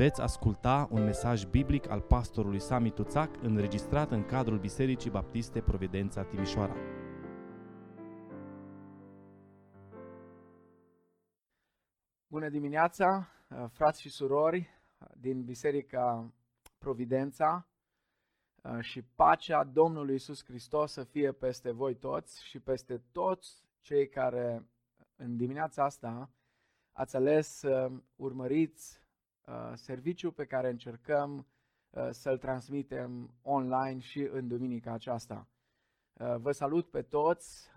Veți asculta un mesaj biblic al pastorului Sami Tuțac înregistrat în cadrul Bisericii Baptiste Providența Timișoara. Bună dimineața, frați și surori din Biserica Providența și pacea Domnului Isus Hristos să fie peste voi toți și peste toți cei care în dimineața asta ați ales să urmăriți Uh, serviciu pe care încercăm uh, să-l transmitem online și în duminica aceasta. Uh, vă salut pe toți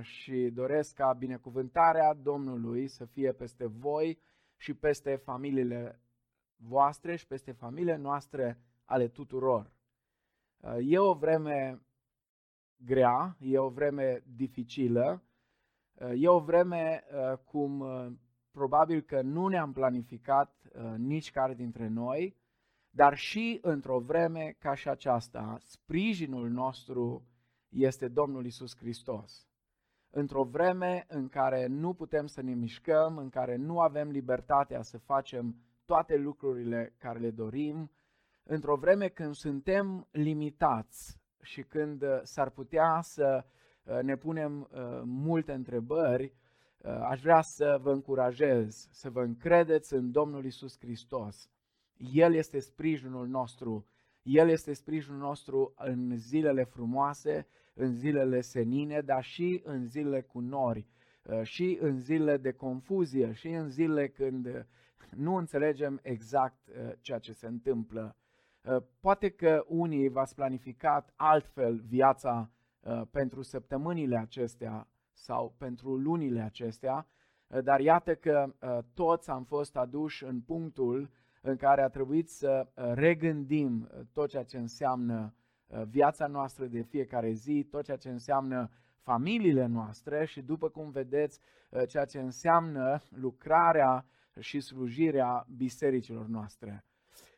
și doresc ca binecuvântarea Domnului să fie peste voi și peste familiile voastre și peste familiile noastre ale tuturor. E o vreme grea, e o vreme dificilă, e o vreme cum probabil că nu ne-am planificat uh, nici care dintre noi, dar și într-o vreme ca și aceasta, sprijinul nostru este Domnul Isus Hristos. Într-o vreme în care nu putem să ne mișcăm, în care nu avem libertatea să facem toate lucrurile care le dorim, într-o vreme când suntem limitați și când uh, s-ar putea să uh, ne punem uh, multe întrebări, Uh, aș vrea să vă încurajez să vă încredeți în Domnul Isus Hristos. El este sprijinul nostru. El este sprijinul nostru în zilele frumoase, în zilele senine, dar și în zilele cu nori, uh, și în zilele de confuzie, și în zilele când nu înțelegem exact uh, ceea ce se întâmplă. Poate că unii v-ați planificat altfel viața pentru săptămânile acestea, sau pentru lunile acestea, eh, dar iată că eh, toți am fost aduși în punctul în care a trebuit să eh, regândim tot ceea ce înseamnă viața noastră de fiecare zi, tot ceea ce înseamnă familiile noastre și după cum vedeți ceea ce înseamnă lucrarea și slujirea bisericilor noastre.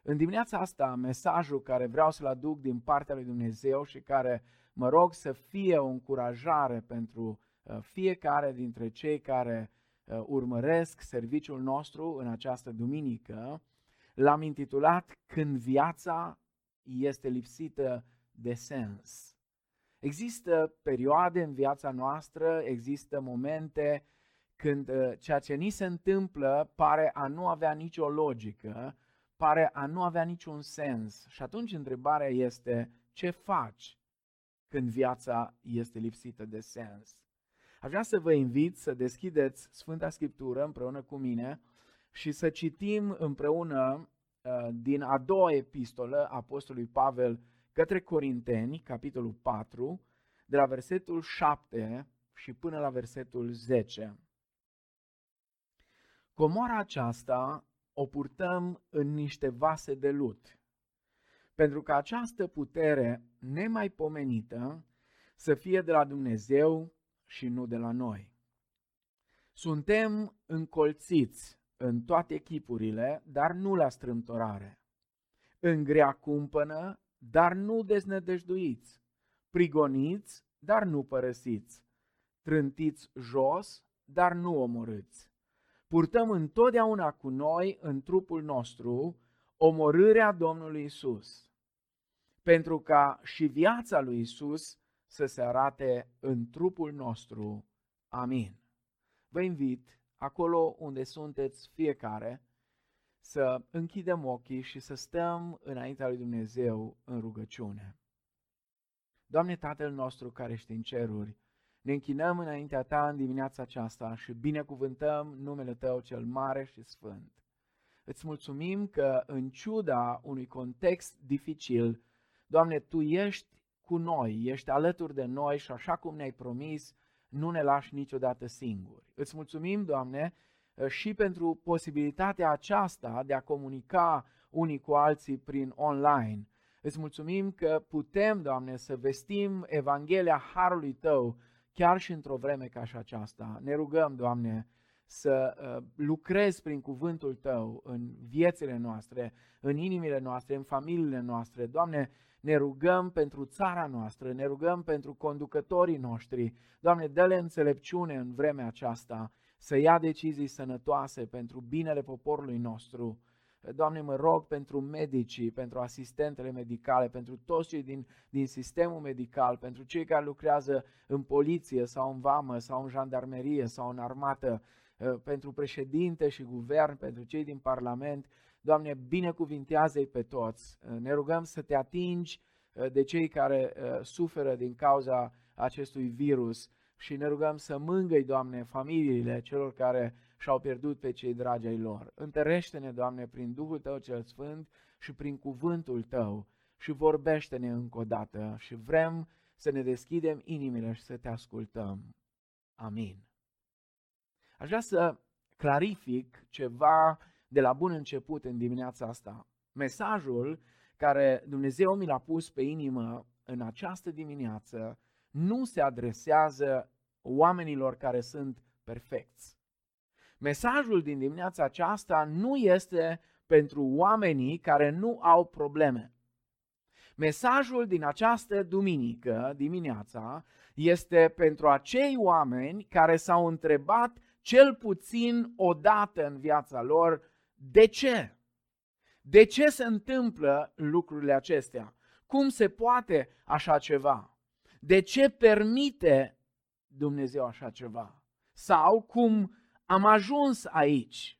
În dimineața asta, mesajul care vreau să-l aduc din partea lui Dumnezeu și care mă rog să fie o încurajare pentru Uh, fiecare dintre cei care uh, urmăresc serviciul nostru în această duminică, l-am intitulat Când viața este lipsită de sens. Există perioade în viața noastră, există momente când uh, ceea ce ni se întâmplă pare a nu avea nicio logică, pare a nu avea niciun sens. Și atunci întrebarea este, ce faci când viața este lipsită de sens? Aș vrea să vă invit să deschideți Sfânta Scriptură împreună cu mine și să citim împreună uh, din a doua epistolă a Apostolului Pavel către Corinteni, capitolul 4, de la versetul 7 și până la versetul 10. Comoara aceasta o purtăm în niște vase de lut, pentru că această putere nemaipomenită să fie de la Dumnezeu și nu de la noi. Suntem încolțiți în toate chipurile, dar nu la strâmtorare. În grea cumpănă, dar nu deznădăjduiți. Prigoniți, dar nu părăsiți. Trântiți jos, dar nu omorâți. Purtăm întotdeauna cu noi, în trupul nostru, omorârea Domnului Isus, pentru ca și viața lui Isus să se arate în trupul nostru. Amin. Vă invit, acolo unde sunteți fiecare, să închidem ochii și să stăm înaintea lui Dumnezeu în rugăciune. Doamne Tatăl nostru care ești în ceruri, ne închinăm înaintea Ta în dimineața aceasta și binecuvântăm numele Tău cel mare și sfânt. Îți mulțumim că în ciuda unui context dificil, Doamne, Tu ești cu noi, ești alături de noi și așa cum ne-ai promis, nu ne lași niciodată singuri. Îți mulțumim, Doamne, și pentru posibilitatea aceasta de a comunica unii cu alții prin online. Îți mulțumim că putem, Doamne, să vestim Evanghelia Harului Tău chiar și într-o vreme ca și aceasta. Ne rugăm, Doamne, să uh, lucrezi prin cuvântul Tău în viețile noastre, în inimile noastre, în familiile noastre. Doamne, ne rugăm pentru țara noastră, ne rugăm pentru conducătorii noștri. Doamne, dă-le înțelepciune în vremea aceasta să ia decizii sănătoase pentru binele poporului nostru. Doamne, mă rog pentru medicii, pentru asistentele medicale, pentru toți cei din, din sistemul medical, pentru cei care lucrează în poliție sau în vamă sau în jandarmerie sau în armată, uh, pentru președinte și guvern, pentru cei din Parlament. Doamne, binecuvintează-i pe toți. Uh, ne rugăm să te atingi de cei care suferă din cauza acestui virus și ne rugăm să mângâi, Doamne, familiile celor care și-au pierdut pe cei dragi ai lor. Întărește-ne, Doamne, prin Duhul Tău cel Sfânt și prin cuvântul Tău și vorbește-ne încă o dată și vrem să ne deschidem inimile și să te ascultăm. Amin. Aș vrea să clarific ceva de la bun început în dimineața asta. Mesajul care Dumnezeu mi l-a pus pe inimă în această dimineață nu se adresează oamenilor care sunt perfecți. Mesajul din dimineața aceasta nu este pentru oamenii care nu au probleme. Mesajul din această duminică dimineața este pentru acei oameni care s-au întrebat cel puțin o dată în viața lor de ce? De ce se întâmplă lucrurile acestea? Cum se poate așa ceva? De ce permite Dumnezeu așa ceva? Sau cum am ajuns aici?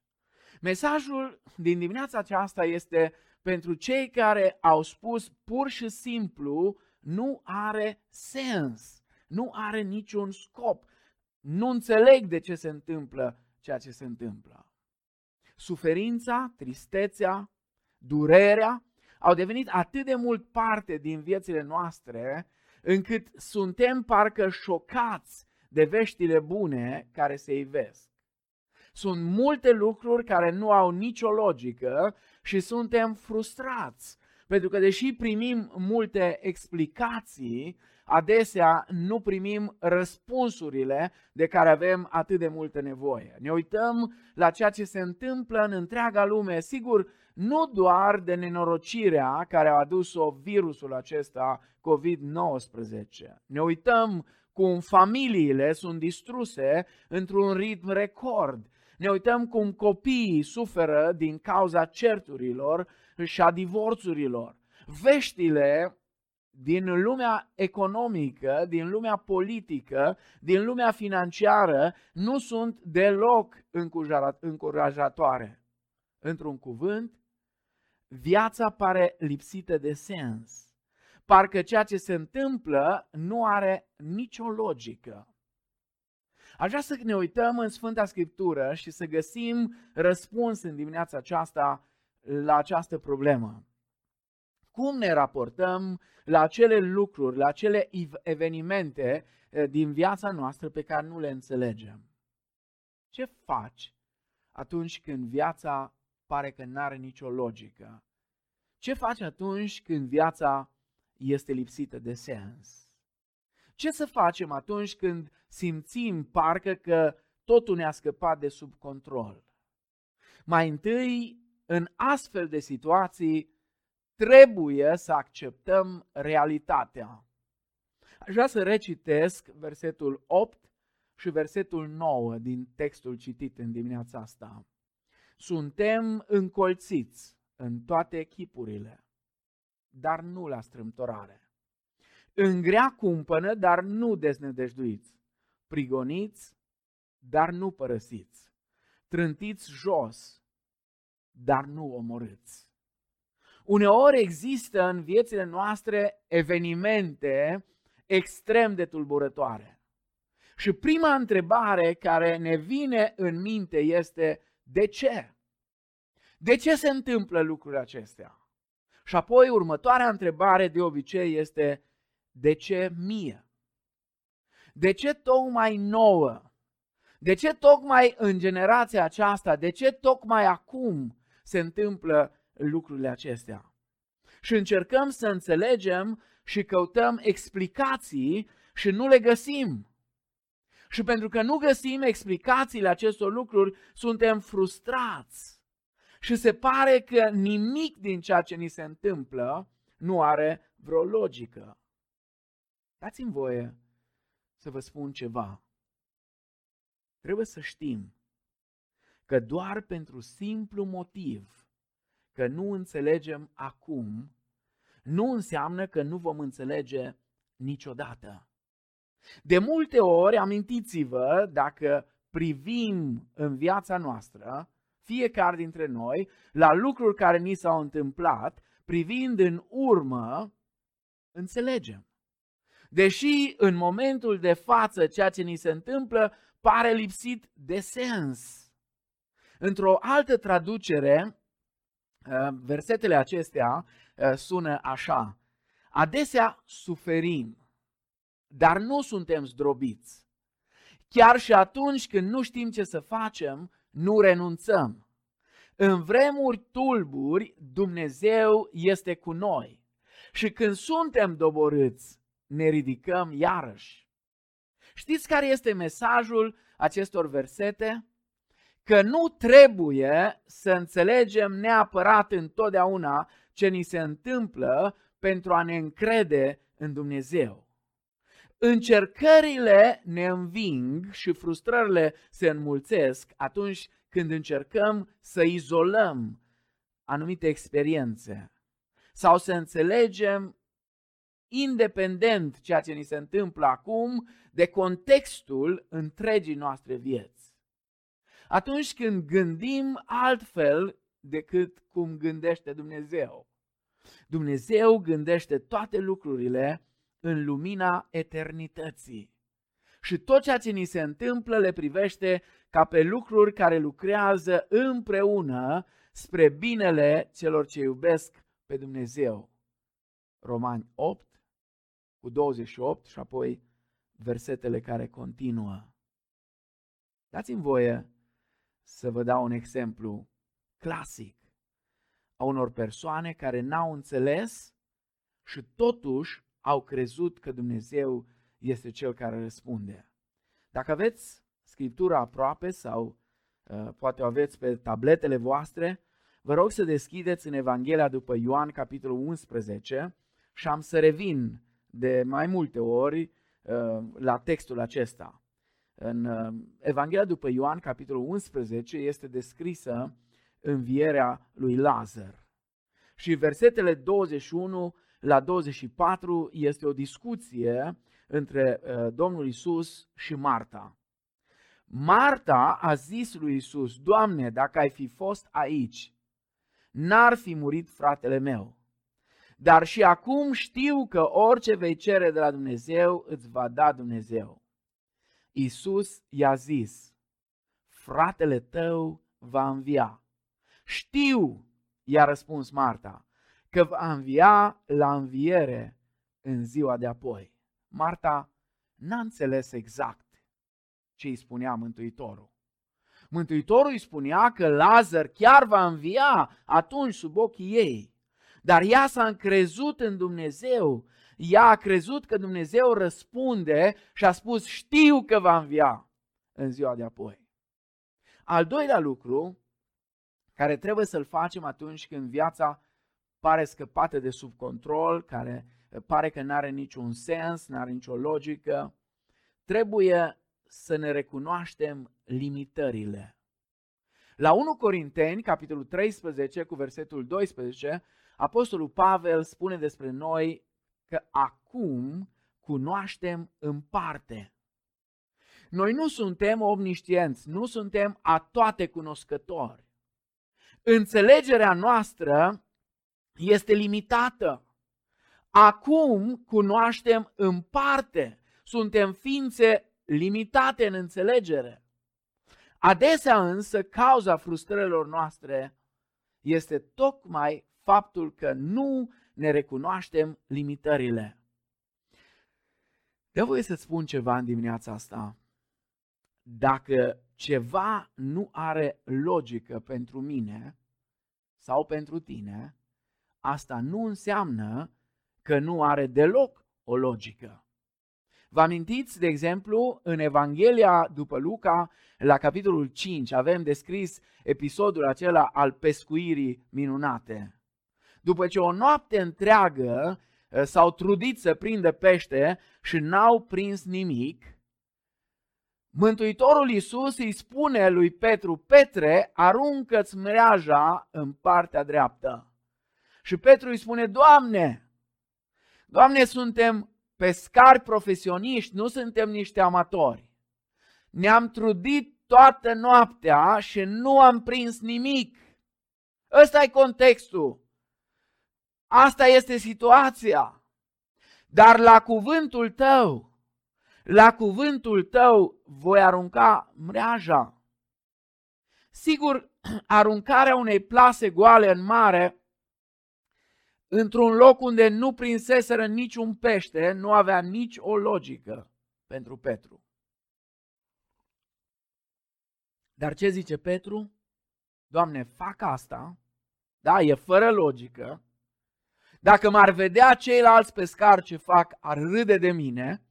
Mesajul din dimineața aceasta este pentru cei care au spus pur și simplu nu are sens, nu are niciun scop, nu înțeleg de ce se întâmplă ceea ce se întâmplă. Suferința, tristețea, durerea au devenit atât de mult parte din viețile noastre încât suntem parcă șocați de veștile bune care se ivesc. Sunt multe lucruri care nu au nicio logică și suntem frustrați, pentru că deși primim multe explicații, adesea nu primim răspunsurile de care avem atât de multă nevoie. Ne uităm la ceea ce se întâmplă în întreaga lume, sigur, nu doar de nenorocirea care a adus-o virusul acesta COVID-19. Ne uităm cum familiile sunt distruse într-un ritm record. Ne uităm cum copiii suferă din cauza certurilor și a divorțurilor. Veștile din lumea economică, din lumea politică, din lumea financiară nu sunt deloc încurajatoare. Într-un cuvânt, viața pare lipsită de sens. Parcă ceea ce se întâmplă nu are nicio logică. Aș vrea să ne uităm în Sfânta Scriptură și să găsim răspuns în dimineața aceasta la această problemă. Cum ne raportăm la acele lucruri, la acele evenimente eh, din viața noastră pe care nu le înțelegem? Ce faci atunci când viața pare că nu are nicio logică. Ce faci atunci când viața este lipsită de sens? Ce să facem atunci când simțim parcă că totul ne-a scăpat de sub control? Mai întâi, în astfel de situații, trebuie să acceptăm realitatea. Aș vrea să recitesc versetul 8 și versetul 9 din textul citit în dimineața asta. Suntem încolțiți în toate echipurile, dar nu la strâmtorare. În grea cumpănă, dar nu deznădejduiți. Prigoniți, dar nu părăsiți. Trântiți jos, dar nu omorâți. Uneori există în viețile noastre evenimente extrem de tulburătoare. Și prima întrebare care ne vine în minte este de ce? De ce se întâmplă lucrurile acestea? Și apoi următoarea întrebare de obicei este de ce mie? De ce tocmai nouă? De ce tocmai în generația aceasta? De ce tocmai acum se întâmplă lucrurile acestea? Și încercăm să înțelegem și căutăm explicații și nu le găsim. Și pentru că nu găsim explicațiile acestor lucruri, suntem frustrați. Și se pare că nimic din ceea ce ni se întâmplă nu are vreo logică. Dați-mi voie să vă spun ceva. Trebuie să știm că doar pentru simplu motiv că nu înțelegem acum, nu înseamnă că nu vom înțelege niciodată. De multe ori, amintiți-vă, dacă privim în viața noastră, fiecare dintre noi, la lucruri care ni s-au întâmplat, privind în urmă, înțelegem. Deși în momentul de față ceea ce ni se întâmplă pare lipsit de sens. Într-o altă traducere, uh, versetele acestea uh, sună așa. Adesea suferim, dar nu suntem zdrobiți. Chiar și atunci când nu știm ce să facem, nu renunțăm. În vremuri tulburi, Dumnezeu este cu noi. Și când suntem doborâți, ne ridicăm iarăși. Știți care este mesajul acestor versete? Că nu trebuie să înțelegem neapărat întotdeauna ce ni se întâmplă pentru a ne încrede în Dumnezeu. Încercările ne înving și frustrările se înmulțesc atunci când încercăm să izolăm anumite experiențe sau să înțelegem independent ceea ce ni se întâmplă acum de contextul întregii noastre vieți. Atunci când gândim altfel decât cum gândește Dumnezeu. Dumnezeu gândește toate lucrurile în lumina eternității. Și tot ceea ce ni se întâmplă le privește ca pe lucruri care lucrează împreună spre binele celor ce iubesc pe Dumnezeu. Romani 8, cu 28 și apoi versetele care continuă. Dați-mi voie să vă dau un exemplu clasic a unor persoane care n-au înțeles și totuși au crezut că Dumnezeu este Cel care răspunde. Dacă aveți Scriptura aproape sau uh, poate o aveți pe tabletele voastre, vă rog să deschideți în Evanghelia după Ioan, capitolul 11, și am să revin de mai multe ori uh, la textul acesta. În uh, Evanghelia după Ioan, capitolul 11, este descrisă învierea lui Lazar. Și versetele 21 la 24 este o discuție între uh, Domnul Isus și Marta. Marta a zis lui Isus, Doamne, dacă ai fi fost aici, n-ar fi murit fratele meu. Dar și acum știu că orice vei cere de la Dumnezeu, îți va da Dumnezeu. Isus i-a zis, fratele tău va învia. Știu, i-a răspuns Marta, că va învia la înviere în ziua de apoi. Marta n-a înțeles exact ce îi spunea Mântuitorul. Mântuitorul îi spunea că Lazar chiar va învia atunci sub ochii ei. Dar ea s-a încrezut în Dumnezeu. Ea a crezut că Dumnezeu răspunde și a spus știu că va învia în ziua de apoi. Al doilea lucru care trebuie să-l facem atunci când viața pare scăpată de sub control, care pare că nu are niciun sens, nu are nicio logică, trebuie să ne recunoaștem limitările. La 1 Corinteni, capitolul 13, cu versetul 12, Apostolul Pavel spune despre noi că acum cunoaștem în parte. Noi nu suntem omniștienți, nu suntem a toate cunoscători. Înțelegerea noastră este limitată. Acum cunoaștem în parte. Suntem ființe limitate în înțelegere. Adesea însă, cauza frustrărilor noastre este tocmai faptul că nu ne recunoaștem limitările. De voie să spun ceva în dimineața asta. Dacă ceva nu are logică pentru mine sau pentru tine, asta nu înseamnă că nu are deloc o logică. Vă amintiți, de exemplu, în Evanghelia după Luca, la capitolul 5, avem descris episodul acela al pescuirii minunate. După ce o noapte întreagă uh, s-au trudit să prindă pește și n-au prins nimic, Mântuitorul Iisus îi spune lui Petru, Petre, aruncă-ți mreaja în partea dreaptă. Și Petru îi spune, Doamne, Doamne, suntem pescari profesioniști, nu suntem niște amatori. Ne-am trudit toată noaptea și nu am prins nimic. Ăsta e contextul. Asta este situația. Dar la cuvântul tău, la cuvântul tău voi arunca mreaja. Sigur, aruncarea unei plase goale în mare, într-un loc unde nu prinseseră niciun pește, nu avea nici o logică pentru Petru. Dar ce zice Petru? Doamne, fac asta, da, e fără logică. Dacă m-ar vedea ceilalți pescari ce fac, ar râde de mine,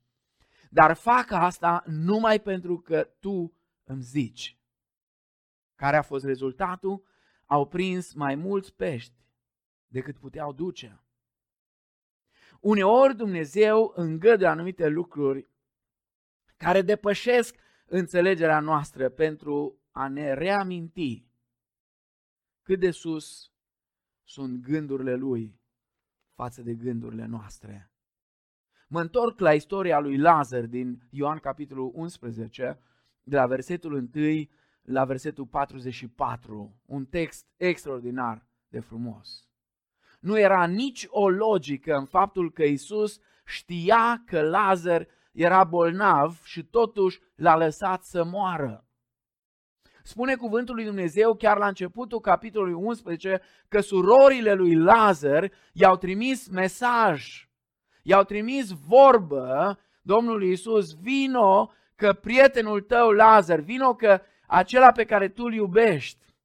dar fac asta numai pentru că tu îmi zici. Care a fost rezultatul? Au prins mai mulți pești decât puteau duce. Uneori Dumnezeu îngăduie anumite lucruri care depășesc înțelegerea noastră pentru a ne reaminti cât de sus sunt gândurile Lui față de gândurile noastre. Mă întorc la istoria lui Lazar din Ioan capitolul 11, de la versetul 1 la versetul 44, un text extraordinar de frumos. Nu era nici o logică în faptul că Isus știa că Lazar era bolnav și totuși l-a lăsat să moară. Spune cuvântul lui Dumnezeu chiar la începutul capitolului 11 că surorile lui Lazar i-au trimis mesaj, i-au trimis vorbă Domnului Isus, vino că prietenul tău Lazar, vino că acela pe care tu îl iubești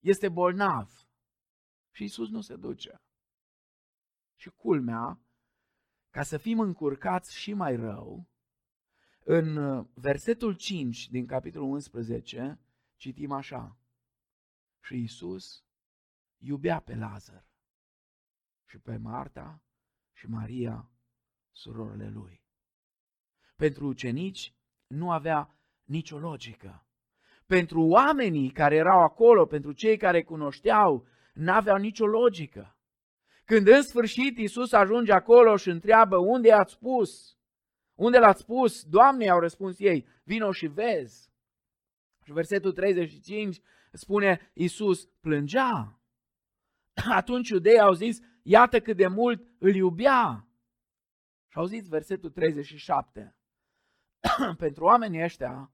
este bolnav. Și Isus nu se duce. Și culmea, ca să fim încurcați și mai rău, în versetul 5 din capitolul 11, citim așa. Și Isus iubea pe Lazar și pe Marta și Maria, surorile lui. Pentru ucenici nu avea nicio logică. Pentru oamenii care erau acolo, pentru cei care cunoșteau, n-aveau nicio logică. Când în sfârșit Isus ajunge acolo și întreabă unde ați spus? Unde l-ați spus? Doamne, au răspuns ei, vino și vezi. Și versetul 35 spune, Iisus plângea. Atunci iudeii au zis, iată cât de mult îl iubea. Și au zis versetul 37. Pentru oamenii ăștia,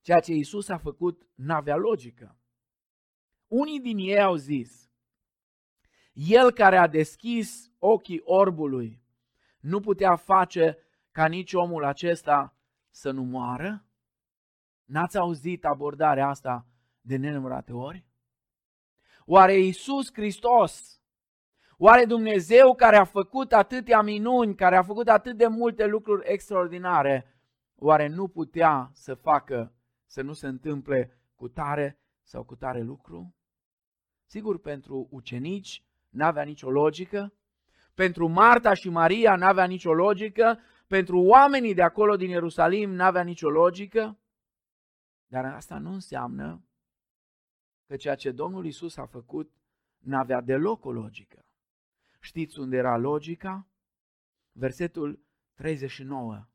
ceea ce Iisus a făcut n-avea logică. Unii din ei au zis, el care a deschis ochii orbului nu putea face ca nici omul acesta să nu moară? N-ați auzit abordarea asta de nenumărate ori? Oare Iisus Hristos, oare Dumnezeu care a făcut atâtea minuni, care a făcut atât de multe lucruri extraordinare, oare nu putea să facă să nu se întâmple cu tare sau cu tare lucru? Sigur, pentru ucenici n-avea nicio logică, pentru Marta și Maria n-avea nicio logică, pentru oamenii de acolo din Ierusalim n-avea nicio logică, dar asta nu înseamnă că ceea ce Domnul Isus a făcut n-avea deloc o logică. Știți unde era logica? Versetul 39.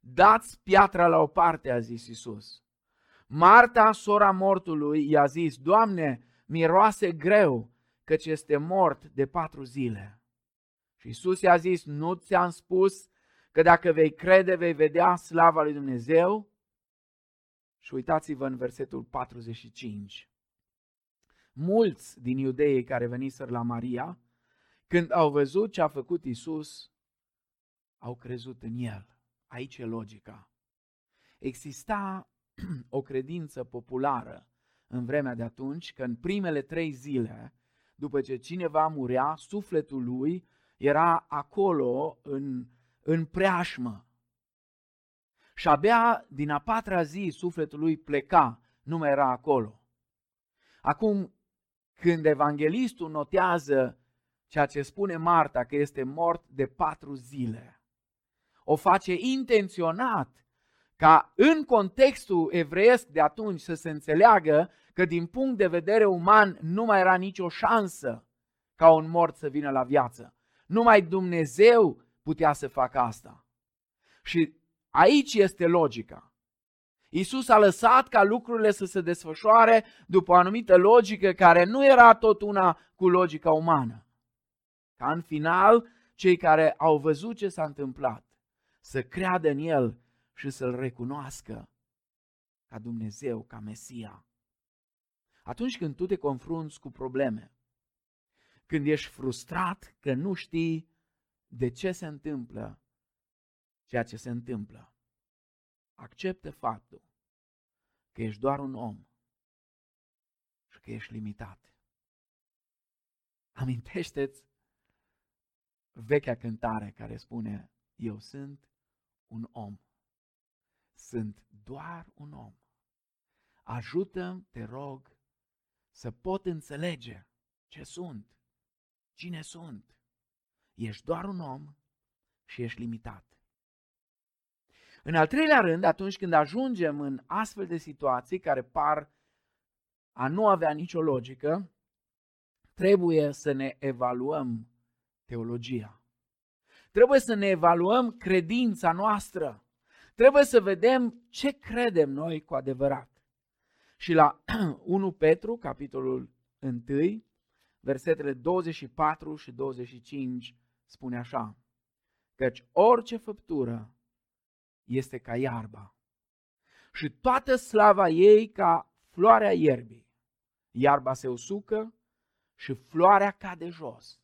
Dați piatra la o parte, a zis Isus. Marta, sora mortului, i-a zis, Doamne, miroase greu, căci este mort de patru zile. Și Isus i-a zis, nu ți-am spus că dacă vei crede, vei vedea slava lui Dumnezeu? Și uitați-vă în versetul 45. Mulți din iudeii care veniseră la Maria, când au văzut ce a făcut Isus, au crezut în El. Aici e logica. Exista o credință populară în vremea de atunci că în primele trei zile, după ce cineva murea, sufletul lui era acolo în, în preașmă, și abia din a patra zi sufletul lui pleca, nu mai era acolo. Acum, când evanghelistul notează ceea ce spune Marta, că este mort de patru zile, o face intenționat ca în contextul evreiesc de atunci să se înțeleagă că din punct de vedere uman nu mai era nicio șansă ca un mort să vină la viață. Numai Dumnezeu putea să facă asta. Și aici este logica. Isus a lăsat ca lucrurile să se desfășoare după o anumită logică care nu era tot una cu logica umană. Ca în final, cei care au văzut ce s-a întâmplat să creadă în El și să-L recunoască ca Dumnezeu, ca Mesia. Atunci când tu te confrunți cu probleme, când ești frustrat că nu știi de ce se întâmplă ceea ce se întâmplă, acceptă faptul că ești doar un om și că ești limitat. Amintește-ți vechea cântare care spune, eu sunt un om. Sunt doar un om. Ajută-mi, te rog, să pot înțelege ce sunt, cine sunt. Ești doar un om și ești limitat. În al treilea rând, atunci când ajungem în astfel de situații care par a nu avea nicio logică, trebuie să ne evaluăm teologia. Trebuie să ne evaluăm credința noastră. Trebuie să vedem ce credem noi cu adevărat. Și la 1 Petru, capitolul 1, versetele 24 și 25 spune așa, căci orice făptură este ca iarba și toată slava ei ca floarea ierbii. Iarba se usucă și floarea cade jos.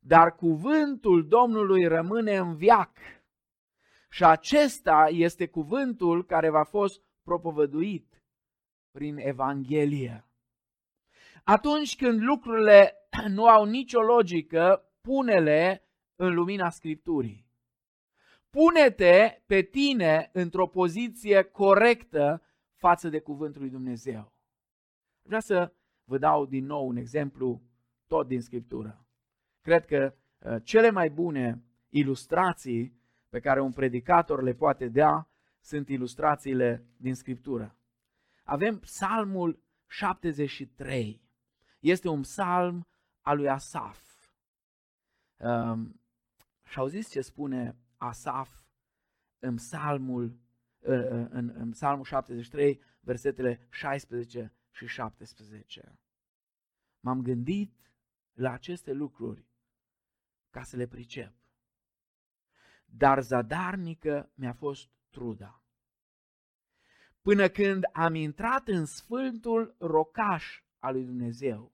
Dar cuvântul Domnului rămâne în viac. Și acesta este cuvântul care va fost propovăduit prin Evanghelie. Atunci când lucrurile nu au nicio logică, pune-le în lumina Scripturii. Pune-te pe tine într-o poziție corectă față de Cuvântul lui Dumnezeu. Vreau să vă dau din nou un exemplu tot din Scriptură. Cred că uh, cele mai bune ilustrații pe care un predicator le poate da sunt ilustrațiile din Scriptură. Avem Psalmul 73. Este un psalm al lui Asaf. Um, și au zis ce spune Asaf în psalmul, uh, uh, în, în psalmul 73, versetele 16 și 17. M-am gândit la aceste lucruri ca să le pricep. Dar zadarnică mi-a fost truda. Până când am intrat în sfântul rocaș al lui Dumnezeu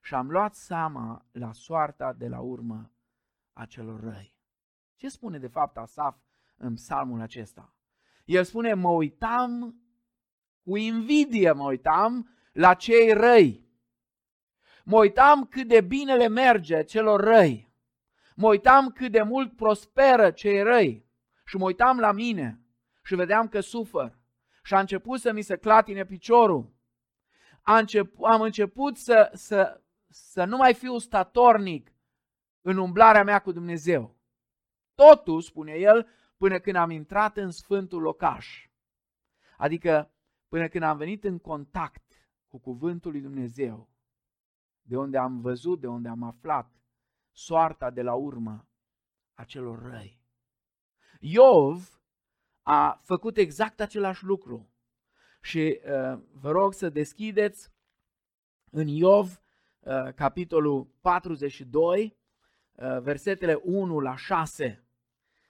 și am luat seama la soarta de la urmă a celor răi. Ce spune de fapt Asaf în psalmul acesta? El spune, mă uitam, cu invidie mă uitam la cei răi. Mă uitam cât de bine le merge celor răi. Mă uitam cât de mult prosperă cei răi și mă uitam la mine și vedeam că sufăr. Și a început să mi se clatine piciorul. A început, am început să, să, să nu mai fiu statornic în umblarea mea cu Dumnezeu. Totul, spune el, până când am intrat în sfântul locaș. Adică până când am venit în contact cu cuvântul lui Dumnezeu, de unde am văzut, de unde am aflat soarta de la urmă a celor răi. Iov a făcut exact același lucru. Și uh, vă rog să deschideți în Iov, uh, capitolul 42, uh, versetele 1 la 6.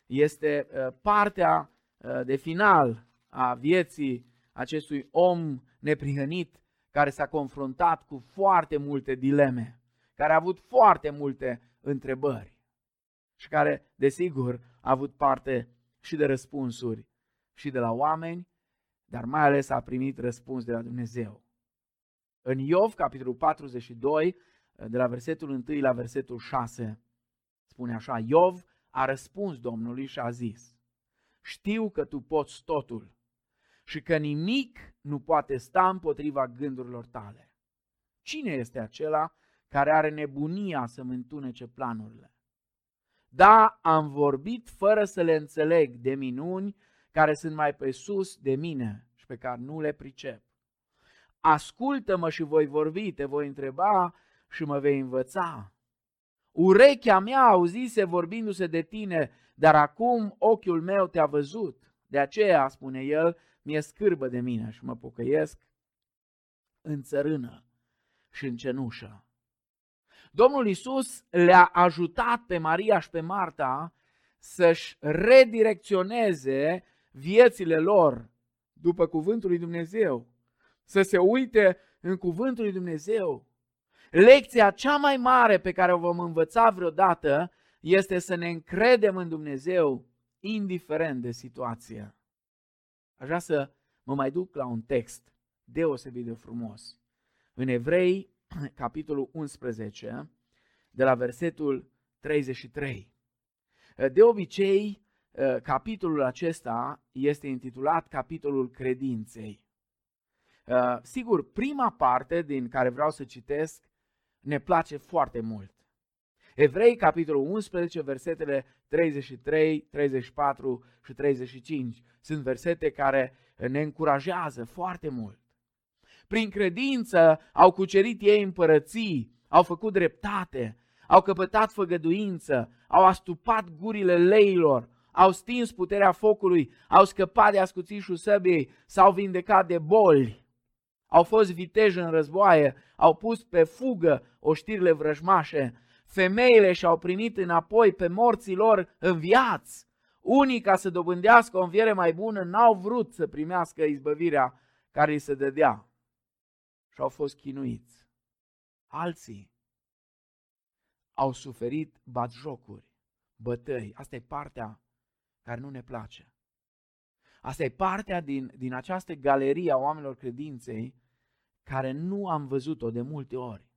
Este uh, partea uh, de final a vieții acestui om neprihănit care s-a confruntat cu foarte multe dileme, care a avut foarte multe întrebări și care, desigur, a avut parte și de răspunsuri și de la oameni, dar mai ales a primit răspuns de la Dumnezeu. În Iov, capitolul 42, de la versetul 1 la versetul 6, spune așa, Iov a răspuns Domnului și a zis, știu că tu poți totul și că nimic nu poate sta împotriva gândurilor tale. Cine este acela care are nebunia să mă întunece planurile. Da, am vorbit fără să le înțeleg de minuni care sunt mai pe sus de mine și pe care nu le pricep. Ascultă-mă și voi vorbi, te voi întreba și mă vei învăța. Urechea mea auzise vorbindu-se de tine, dar acum ochiul meu te-a văzut. De aceea, spune el, mi-e scârbă de mine și mă pocăiesc în țărână și în cenușă. Domnul Isus le-a ajutat pe Maria și pe Marta să-și redirecționeze viețile lor după cuvântul lui Dumnezeu, să se uite în cuvântul lui Dumnezeu. Lecția cea mai mare pe care o vom învăța vreodată este să ne încredem în Dumnezeu, indiferent de situație. Aș vrea să mă mai duc la un text deosebit de frumos. În Evrei, capitolul 11, de la versetul 33. De obicei, capitolul acesta este intitulat capitolul credinței. Sigur, prima parte din care vreau să citesc ne place foarte mult. Evrei, capitolul 11, versetele 33, 34 și 35 sunt versete care ne încurajează foarte mult. Prin credință au cucerit ei împărății, au făcut dreptate, au căpătat făgăduință, au astupat gurile leilor, au stins puterea focului, au scăpat de ascuțișul săbiei, s-au vindecat de boli, au fost viteji în războaie, au pus pe fugă oștirile vrăjmașe, femeile și-au primit înapoi pe morții lor înviați. Unii, ca să dobândească o înviere mai bună, n-au vrut să primească izbăvirea care îi se dădea și au fost chinuiți. Alții au suferit batjocuri, bătăi. Asta e partea care nu ne place. Asta e partea din, din această galerie a oamenilor credinței care nu am văzut-o de multe ori.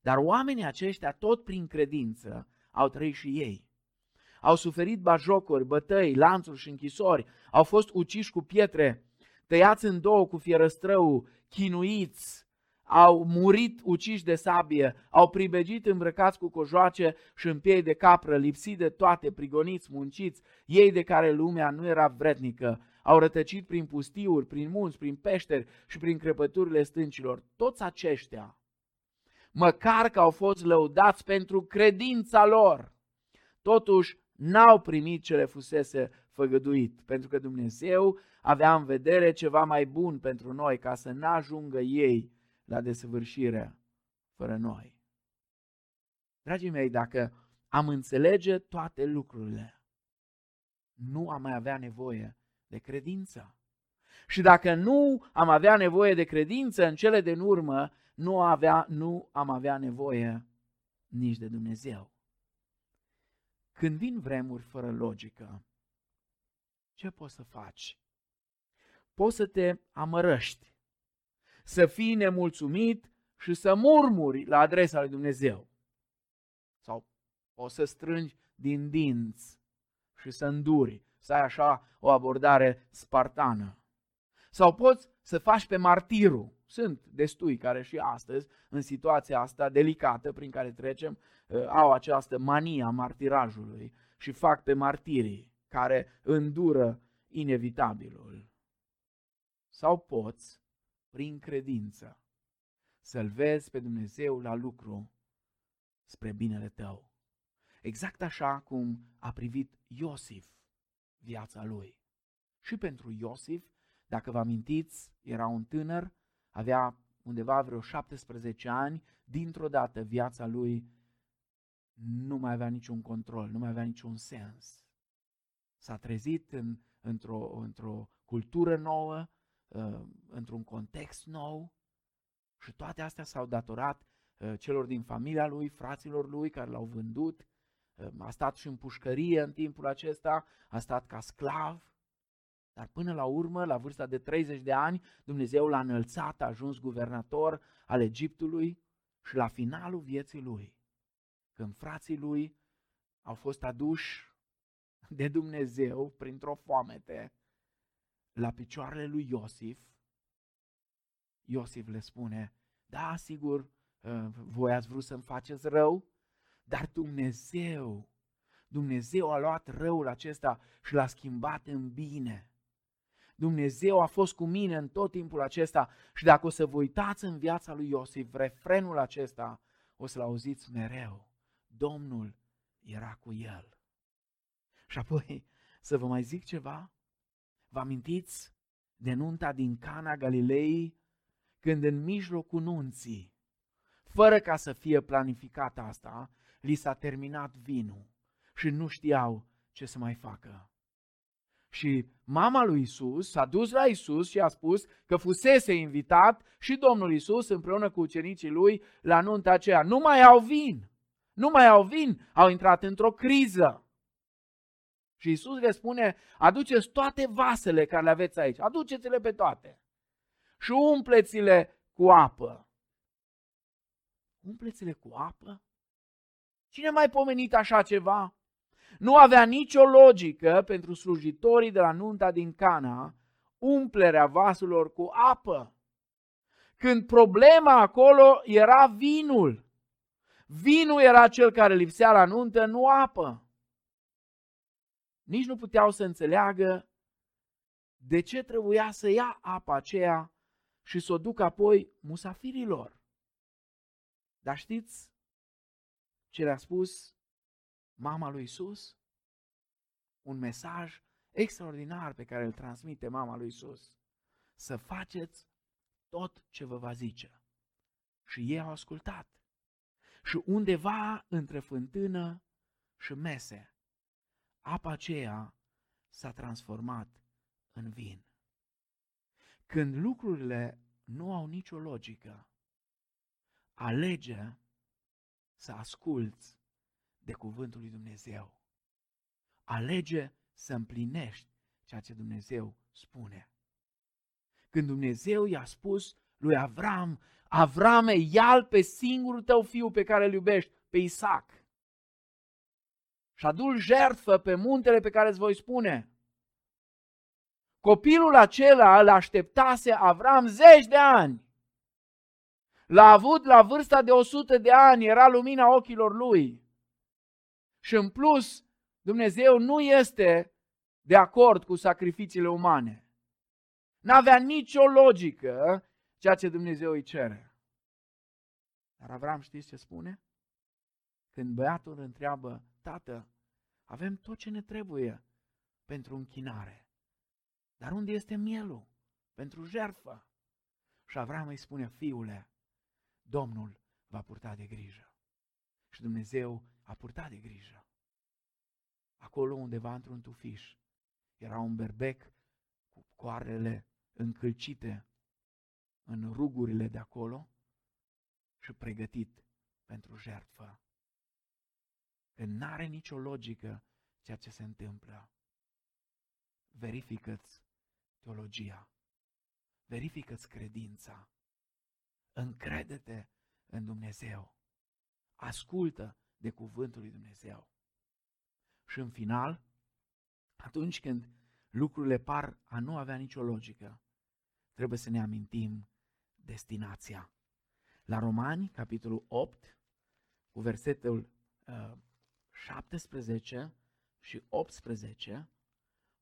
Dar oamenii aceștia, tot prin credință, au trăit și ei. Au suferit bajocuri, bătăi, lanțuri și închisori, au fost uciși cu pietre, tăiați în două cu fierăstrău, chinuiți, au murit uciși de sabie, au pribegit îmbrăcați cu cojoace și în piei de capră, lipsit de toate, prigoniți, munciți, ei de care lumea nu era vrednică, au rătăcit prin pustiuri, prin munți, prin peșteri și prin crăpăturile stâncilor. Toți aceștia, măcar că au fost lăudați pentru credința lor, totuși n-au primit ce le fusese făgăduit, pentru că Dumnezeu avea în vedere ceva mai bun pentru noi, ca să n-ajungă ei la desăvârșire fără noi. Dragii mei, dacă am înțelege toate lucrurile, nu am mai avea nevoie de credință. Și dacă nu am avea nevoie de credință în cele din urmă, nu, avea, nu am avea nevoie nici de Dumnezeu. Când vin vremuri fără logică, ce poți să faci? Poți să te amărăști, să fii nemulțumit și să murmuri la adresa lui Dumnezeu. Sau o să strângi din dinți și să înduri, să ai așa o abordare spartană. Sau poți să faci pe martirul. Sunt destui care și astăzi, în situația asta delicată prin care trecem, uh, au această mania a martirajului și fac pe martirii care îndură inevitabilul. Sau poți prin credință, să-L vezi pe Dumnezeu la lucru spre binele tău. Exact așa cum a privit Iosif viața lui. Și pentru Iosif, dacă vă amintiți, era un tânăr, avea undeva vreo 17 ani, dintr-o dată viața lui nu mai avea niciun control, nu mai avea niciun sens. S-a trezit în, într-o, într-o cultură nouă, Uh, într-un context nou și toate astea s-au datorat uh, celor din familia lui, fraților lui care l-au vândut, uh, a stat și în pușcărie în timpul acesta, a stat ca sclav, dar până la urmă, la vârsta de 30 de ani, Dumnezeu l-a înălțat, a ajuns guvernator al Egiptului și la finalul vieții lui, când frații lui au fost aduși de Dumnezeu printr-o foamete, la picioarele lui Iosif, Iosif le spune, da, sigur, ă, voi ați vrut să-mi faceți rău, dar Dumnezeu, Dumnezeu a luat răul acesta și l-a schimbat în bine. Dumnezeu a fost cu mine în tot timpul acesta și dacă o să vă uitați în viața lui Iosif, refrenul acesta o să-l auziți mereu. Domnul era cu el. Și apoi să vă mai zic ceva? Vă amintiți de nunta din Cana Galilei, când în mijlocul nunții, fără ca să fie planificat asta, li s-a terminat vinul și nu știau ce să mai facă. Și mama lui Isus s-a dus la Isus și a spus că fusese invitat și Domnul Isus împreună cu ucenicii lui la nunta aceea. Nu mai au vin! Nu mai au vin! Au intrat într-o criză. Și Isus le spune, aduceți toate vasele care le aveți aici, aduceți-le pe toate și umpleți-le cu apă. Umpleți-le cu apă? Cine mai pomenit așa ceva? Nu avea nicio logică pentru slujitorii de la nunta din Cana umplerea vasurilor cu apă. Când problema acolo era vinul. Vinul era cel care lipsea la nuntă, nu apă. Nici nu puteau să înțeleagă de ce trebuia să ia apa aceea și să o ducă apoi musafirilor. Dar știți ce le-a spus mama lui Isus? Un mesaj extraordinar pe care îl transmite mama lui Isus. Să faceți tot ce vă va zice. Și ei au ascultat. Și undeva între fântână și mese, apa aceea s-a transformat în vin. Când lucrurile nu au nicio logică, alege să asculți de cuvântul lui Dumnezeu. Alege să împlinești ceea ce Dumnezeu spune. Când Dumnezeu i-a spus lui Avram, Avrame, ia pe singurul tău fiu pe care îl iubești, pe Isaac. Și adu-l jertfă pe muntele pe care îți voi spune. Copilul acela îl așteptase Avram zeci de ani. L-a avut la vârsta de 100 de ani, era lumina ochilor lui. Și în plus, Dumnezeu nu este de acord cu sacrificiile umane. N-avea nicio logică ceea ce Dumnezeu îi cere. Dar Avram știți ce spune? Când băiatul îl întreabă, tată, avem tot ce ne trebuie pentru închinare. Dar unde este mielul? Pentru jertfă. Și Avram îi spune, fiule, Domnul va purta de grijă. Și Dumnezeu a purtat de grijă. Acolo undeva într-un tufiș era un berbec cu coarele încălcite în rugurile de acolo și pregătit pentru jertfă. Când n-are nicio logică ceea ce se întâmplă, verifică-ți teologia, verifică-ți credința, încrede-te în Dumnezeu, ascultă de cuvântul lui Dumnezeu. Și în final, atunci când lucrurile par a nu avea nicio logică, trebuie să ne amintim destinația. La Romani, capitolul 8, cu versetul uh, 17 și 18,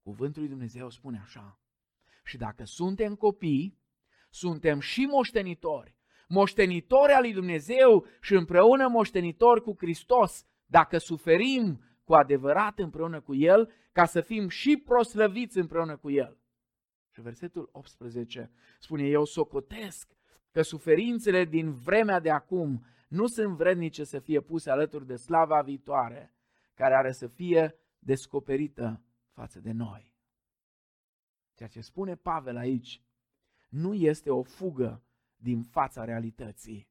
cuvântul lui Dumnezeu spune așa, și dacă suntem copii, suntem și moștenitori, moștenitori al lui Dumnezeu și împreună moștenitori cu Hristos, dacă suferim cu adevărat împreună cu El, ca să fim și proslăviți împreună cu El. Și versetul 18 spune, eu socotesc că suferințele din vremea de acum nu sunt vrednice să fie puse alături de slava viitoare, care are să fie descoperită față de noi. Ceea ce spune Pavel aici nu este o fugă din fața realității,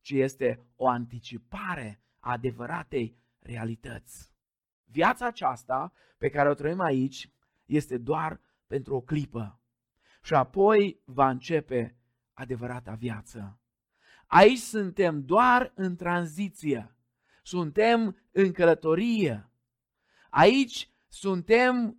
ci este o anticipare a adevăratei realități. Viața aceasta pe care o trăim aici este doar pentru o clipă și apoi va începe adevărata viață. Aici suntem doar în tranziție, suntem în călătorie. Aici suntem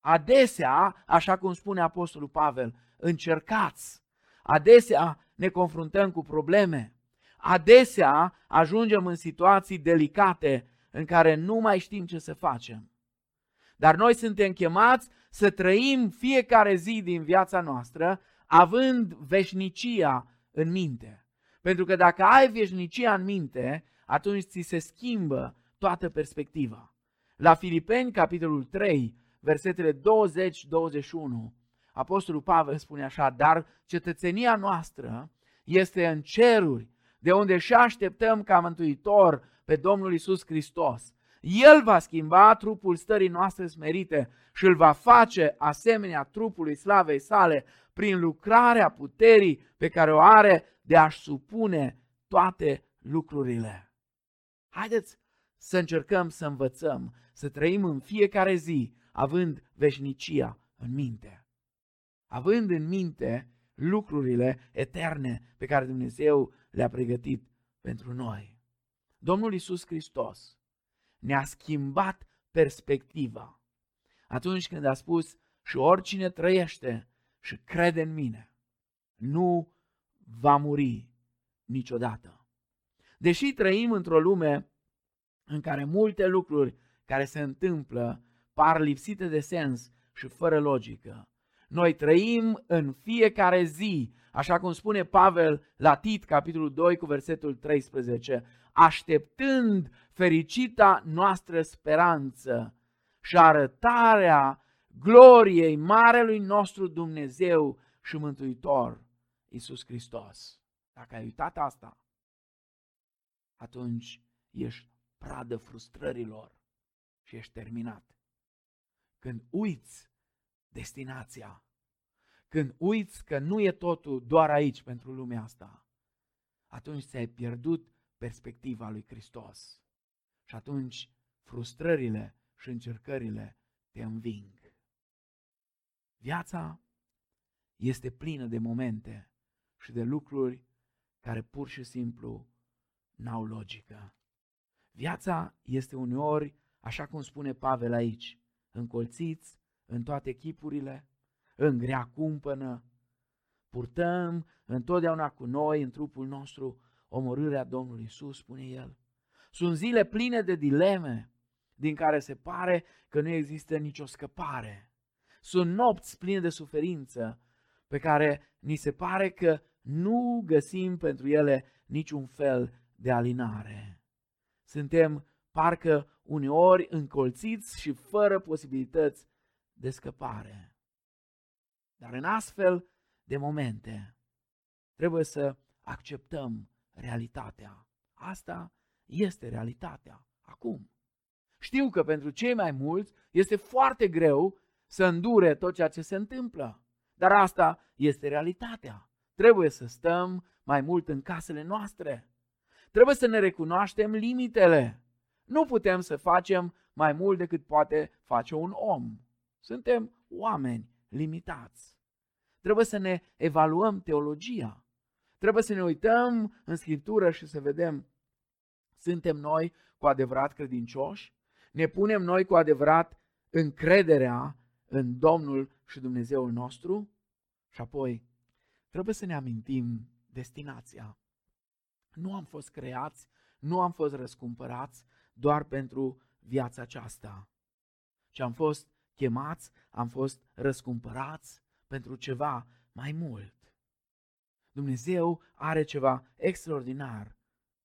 adesea, așa cum spune Apostolul Pavel, încercați. Adesea ne confruntăm cu probleme. Adesea ajungem în situații delicate în care nu mai știm ce să facem. Dar noi suntem chemați să trăim fiecare zi din viața noastră având veșnicia în minte. Pentru că dacă ai veșnicia în minte, atunci ți se schimbă toată perspectiva. La Filipeni, capitolul 3, versetele 20-21, Apostolul Pavel spune așa, dar cetățenia noastră este în ceruri, de unde și așteptăm ca Mântuitor pe Domnul Isus Hristos. El va schimba trupul stării noastre smerite și îl va face asemenea trupului slavei sale prin lucrarea puterii pe care o are de a-și supune toate lucrurile. Haideți să încercăm să învățăm, să trăim în fiecare zi, având veșnicia în minte. Având în minte lucrurile eterne pe care Dumnezeu le-a pregătit pentru noi. Domnul Isus Hristos ne-a schimbat perspectiva atunci când a spus și oricine trăiește și crede în mine, nu va muri niciodată. Deși trăim într-o lume în care multe lucruri care se întâmplă par lipsite de sens și fără logică, noi trăim în fiecare zi, așa cum spune Pavel la Tit, capitolul 2, cu versetul 13, așteptând fericita noastră speranță și arătarea gloriei Marelui nostru Dumnezeu și Mântuitor, Isus Hristos. Dacă ai uitat asta, atunci ești pradă frustrărilor și ești terminat. Când uiți destinația, când uiți că nu e totul doar aici pentru lumea asta, atunci ți-ai pierdut perspectiva lui Hristos. Și atunci frustrările și încercările te înving. Viața este plină de momente și de lucruri care pur și simplu n-au logică. Viața este uneori, așa cum spune Pavel aici, încolțiți în toate chipurile, în grea cumpănă, purtăm întotdeauna cu noi în trupul nostru omorârea Domnului Isus, spune el. Sunt zile pline de dileme, din care se pare că nu există nicio scăpare. Sunt nopți pline de suferință, pe care ni se pare că nu găsim pentru ele niciun fel de alinare. Suntem parcă uneori încolțiți și fără posibilități de scăpare. Dar în astfel de momente trebuie să acceptăm realitatea. Asta este realitatea. Acum. Știu că pentru cei mai mulți este foarte greu să îndure tot ceea ce se întâmplă. Dar asta este realitatea. Trebuie să stăm mai mult în casele noastre. Trebuie să ne recunoaștem limitele. Nu putem să facem mai mult decât poate face un om. Suntem oameni limitați. Trebuie să ne evaluăm teologia. Trebuie să ne uităm în Scriptură și să vedem, suntem noi cu adevărat credincioși? Ne punem noi cu adevărat încrederea în Domnul și Dumnezeul nostru? Și apoi, trebuie să ne amintim destinația. Nu am fost creați, nu am fost răscumpărați doar pentru viața aceasta, ci am fost chemați, am fost răscumpărați pentru ceva mai mult. Dumnezeu are ceva extraordinar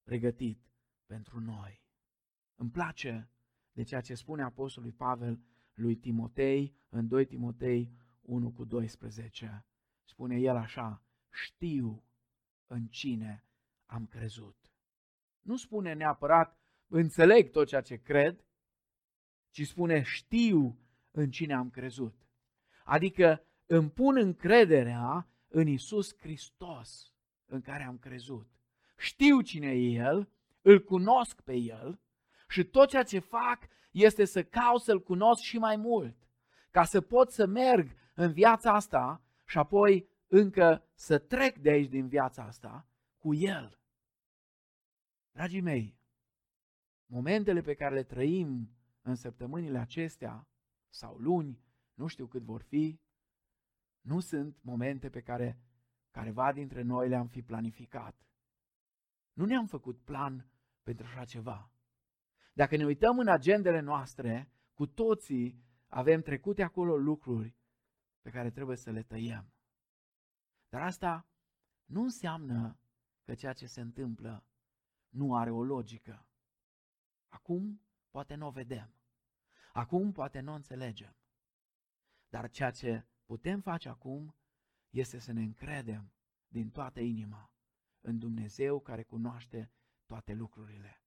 pregătit pentru noi. Îmi place de ceea ce spune Apostolul Pavel lui Timotei în 2 Timotei 1 cu 12. Spune el așa, știu în cine am crezut. Nu spune neapărat înțeleg tot ceea ce cred, ci spune știu în cine am crezut. Adică îmi pun încrederea în Isus Hristos în care am crezut. Știu cine e El, îl cunosc pe El și tot ceea ce fac este să caut să-L cunosc și mai mult, ca să pot să merg în viața asta și apoi încă să trec de aici din viața asta cu El. Dragii mei, momentele pe care le trăim în săptămânile acestea sau luni, nu știu cât vor fi, nu sunt momente pe care careva dintre noi le-am fi planificat. Nu ne-am făcut plan pentru așa ceva. Dacă ne uităm în agendele noastre, cu toții avem trecute acolo lucruri pe care trebuie să le tăiem. Dar asta nu înseamnă că ceea ce se întâmplă nu are o logică. Acum poate nu o vedem. Acum poate nu o înțelegem. Dar ceea ce putem face acum este să ne încredem din toată inima în Dumnezeu care cunoaște toate lucrurile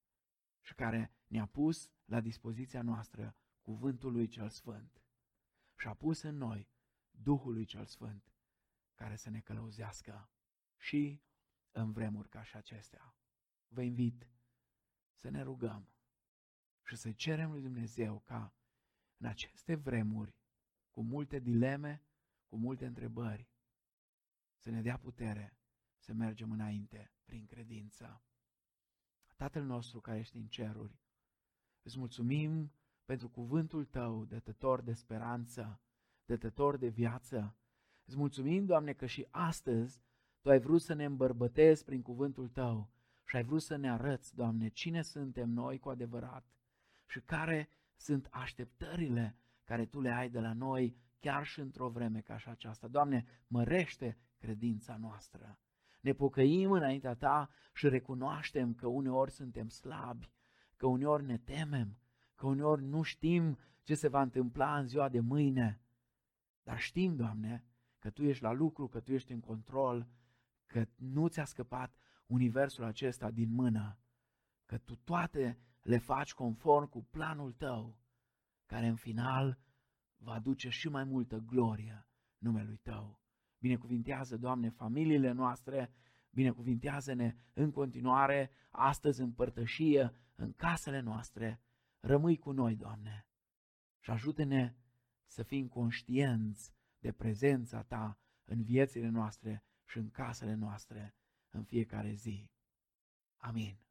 și care ne-a pus la dispoziția noastră cuvântul lui cel Sfânt și a pus în noi Duhul lui cel Sfânt care să ne călăuzească și în vremuri ca și acestea. Vă invit să ne rugăm și să cerem lui Dumnezeu ca în aceste vremuri, cu multe dileme, cu multe întrebări, să ne dea putere să mergem înainte prin credință. Tatăl nostru care ești în ceruri, îți mulțumim pentru cuvântul Tău, dătător de speranță, dătător de viață. Îți mulțumim, Doamne, că și astăzi Tu ai vrut să ne îmbărbătezi prin cuvântul Tău și ai vrut să ne arăți, Doamne, cine suntem noi cu adevărat și care sunt așteptările care Tu le ai de la noi chiar și într-o vreme ca și aceasta. Doamne, mărește credința noastră. Ne pocăim înaintea Ta și recunoaștem că uneori suntem slabi, că uneori ne temem, că uneori nu știm ce se va întâmpla în ziua de mâine. Dar știm, Doamne, că Tu ești la lucru, că Tu ești în control, că nu ți-a scăpat universul acesta din mână, că Tu toate le faci conform cu planul Tău, care în final va aduce și mai multă glorie numelui Tău. Binecuvintează, Doamne, familiile noastre, binecuvintează-ne în continuare, astăzi în părtășie, în casele noastre. Rămâi cu noi, Doamne, și ajută-ne să fim conștienți de prezența Ta în viețile noastre și în casele noastre în fiecare zi. Amin.